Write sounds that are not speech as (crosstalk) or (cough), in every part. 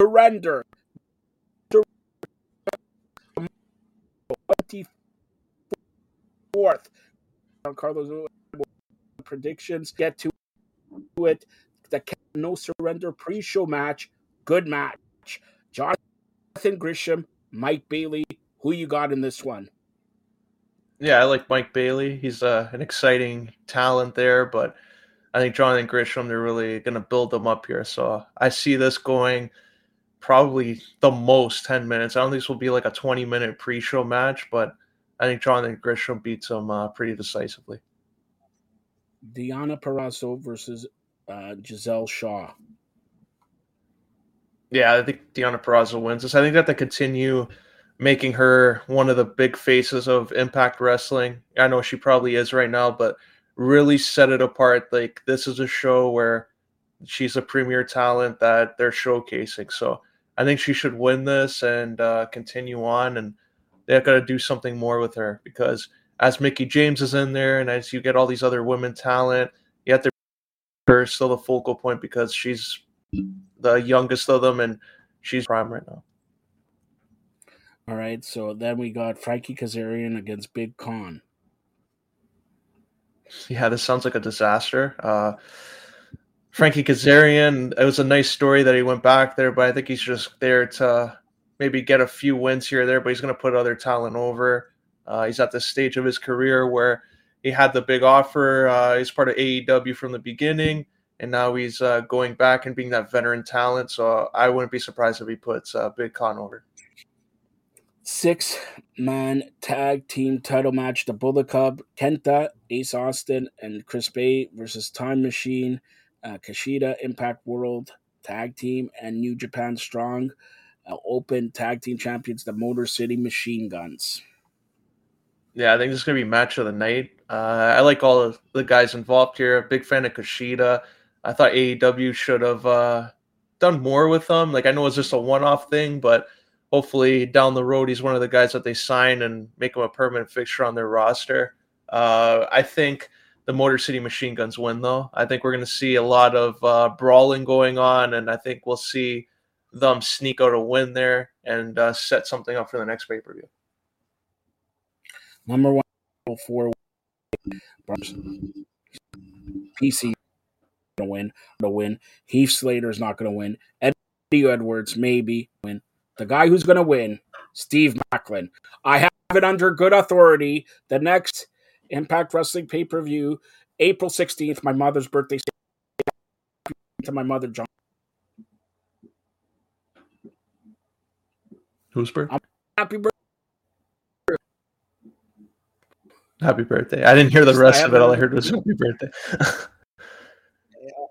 surrender. Twenty fourth. Carlos predictions get to it. The no surrender pre-show match, good match. Jonathan Gresham, Mike Bailey. Who you got in this one? Yeah, I like Mike Bailey. He's uh, an exciting talent there, but I think Jonathan Gresham, they're really going to build them up here. So I see this going probably the most 10 minutes. I don't think this will be like a 20 minute pre show match, but I think Jonathan Gresham beats him uh, pretty decisively. Deonna Purrazzo versus uh, Gisele Shaw. Yeah, I think Deonna Purrazzo wins this. I think that they continue making her one of the big faces of Impact Wrestling. I know she probably is right now, but really set it apart. Like this is a show where she's a premier talent that they're showcasing. So I think she should win this and uh, continue on. And they've got to do something more with her because as Mickie James is in there and as you get all these other women talent, you have to her still the focal point because she's the youngest of them and she's prime right now. All right, so then we got Frankie Kazarian against Big Kon. Yeah, this sounds like a disaster. Uh, Frankie Kazarian, it was a nice story that he went back there, but I think he's just there to maybe get a few wins here or there, but he's going to put other talent over. Uh, he's at the stage of his career where he had the big offer. Uh, he's part of AEW from the beginning, and now he's uh, going back and being that veteran talent. So I wouldn't be surprised if he puts uh, Big Kon over six man tag team title match the Bullet Club, Kenta, Ace Austin, and Chris Bey versus Time Machine, uh, Kushida, Impact World Tag Team, and New Japan Strong uh, Open Tag Team Champions, the Motor City Machine Guns. Yeah, I think this is going to be match of the night. Uh, I like all of the guys involved here. Big fan of Kushida. I thought AEW should have uh, done more with them. Like, I know it's just a one off thing, but hopefully down the road he's one of the guys that they sign and make him a permanent fixture on their roster. Uh, I think the Motor City Machine Guns win though. I think we're going to see a lot of uh, brawling going on, and I think we'll see them sneak out a win there and uh, set something up for the next pay per view. Number one four PC to win. To win. Heath Slater is not going to win. Eddie Edwards maybe win the guy who's going to win, Steve Maclin. I have it under good authority. The next Impact Wrestling pay per view, April 16th, my mother's birthday. To my mother, John. Whose birthday? Happy birthday. Happy birthday. I didn't hear the rest of it. All I heard was happy birthday.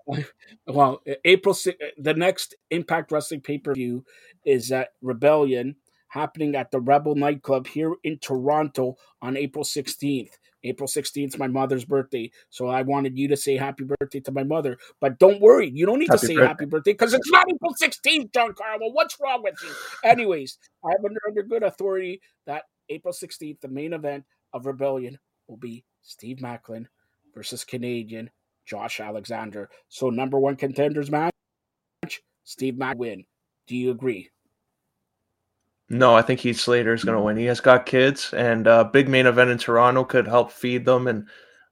(laughs) well, April the next Impact Wrestling pay per view is at Rebellion happening at the Rebel nightclub here in Toronto on April 16th. April 16th is my mother's birthday. So I wanted you to say happy birthday to my mother. But don't worry, you don't need happy to say birthday. happy birthday because it's not April 16th, John Carlo. What's wrong with you? Anyways, I have under, under good authority that April 16th, the main event of Rebellion, will be Steve Maclin versus Canadian Josh Alexander. So number one contenders match, Steve Maclin. Do you agree? No, I think Heath Slater is going to win. He has got kids, and a uh, big main event in Toronto could help feed them and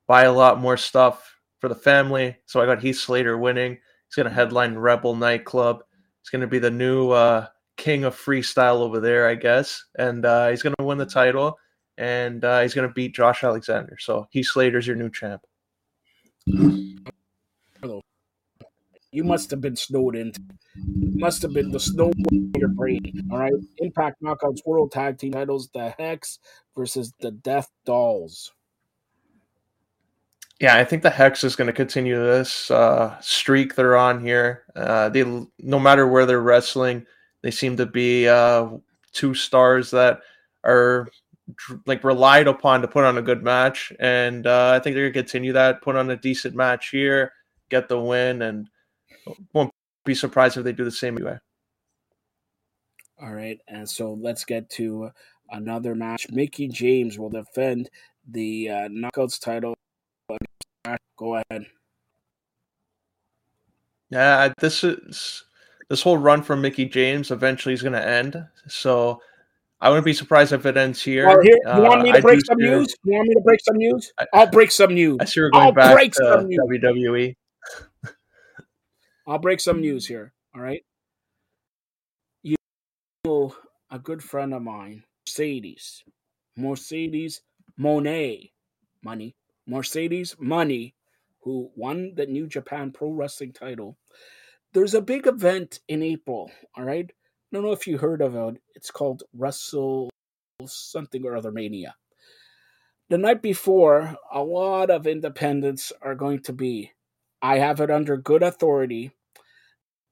buy a lot more stuff for the family. So I got Heath Slater winning. He's going to headline Rebel Nightclub. He's going to be the new uh, king of freestyle over there, I guess, and uh, he's going to win the title. And uh, he's going to beat Josh Alexander. So Heath Slater's your new champ. You must have been snowed in. Must have been the snow in your brain. All right. Impact Knockouts World Tag Team titles: the Hex versus the Death Dollz. Yeah, I think the Hex is going to continue this uh, streak they're on here. Uh, they, no matter where they're wrestling, they seem to be uh, two stars that are like relied upon to put on a good match, and uh, I think they're gonna continue that. Put on a decent match here, get the win, and won't be surprised if they do the same way. All right, and so let's get to another match. Mickie James will defend the uh, Knockouts title. Go ahead. Yeah, this is this whole run from Mickie James eventually is going to end. So I wouldn't be surprised if it ends here. Well, here you want me to uh, break some news? You want me to break some news? I, will break some news. I see we're going I'll back break to some news. WWE. (laughs) I'll break some news here. All right. You know, a good friend of mine, Mercedes, Mercedes Monet, money, Mercedes Money, who won the New Japan Pro Wrestling title. There's a big event in April. All right. I don't know if you heard of it. It's called Wrestle something or other Mania. The night before, a lot of independents are going to be. I have it under good authority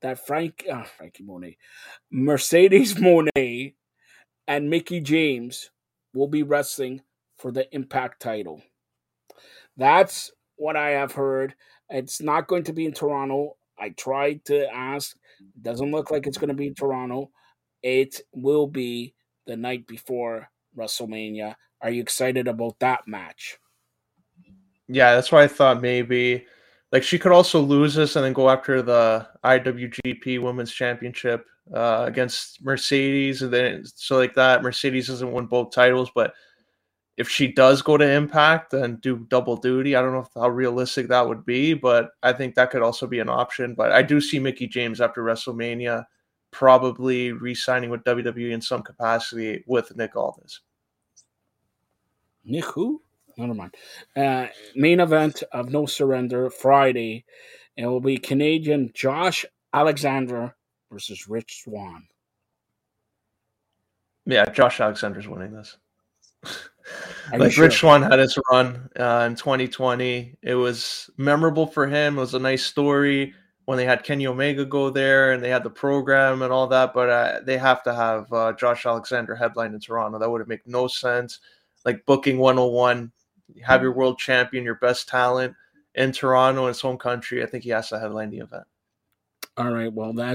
that Frank, uh, Frankie Monet, Mercedes (laughs) Moné, and Mickie James will be wrestling for the Impact title. That's what I have heard. It's not going to be in Toronto. I tried to ask. Doesn't look like it's going to be in Toronto. It will be the night before WrestleMania. Are you excited about that match? Yeah, that's why I thought maybe like she could also lose this and then go after the IWGP Women's Championship uh, against Mercedes, and then so like that Mercedes doesn't win both titles, but if she does go to Impact and do double duty, I don't know how realistic that would be, but I think that could also be an option. But I do see Mickie James after WrestleMania probably re-signing with WWE in some capacity with Nick Aldis. Nick who? Never mind. Uh, main event of No Surrender Friday. It will be Canadian Josh Alexander versus Rich Swann. Yeah, Josh Alexander's winning this. like sure? Rich Swann had his run uh, in 2020. It was memorable for him. It was a nice story when they had Kenny Omega go there and they had the program and all that. But uh, they have to have uh, Josh Alexander headline in Toronto. That would have make no sense. Like booking 101, have your world champion, your best talent in Toronto, in his home country. I think he has to headline the event. All right. Well, that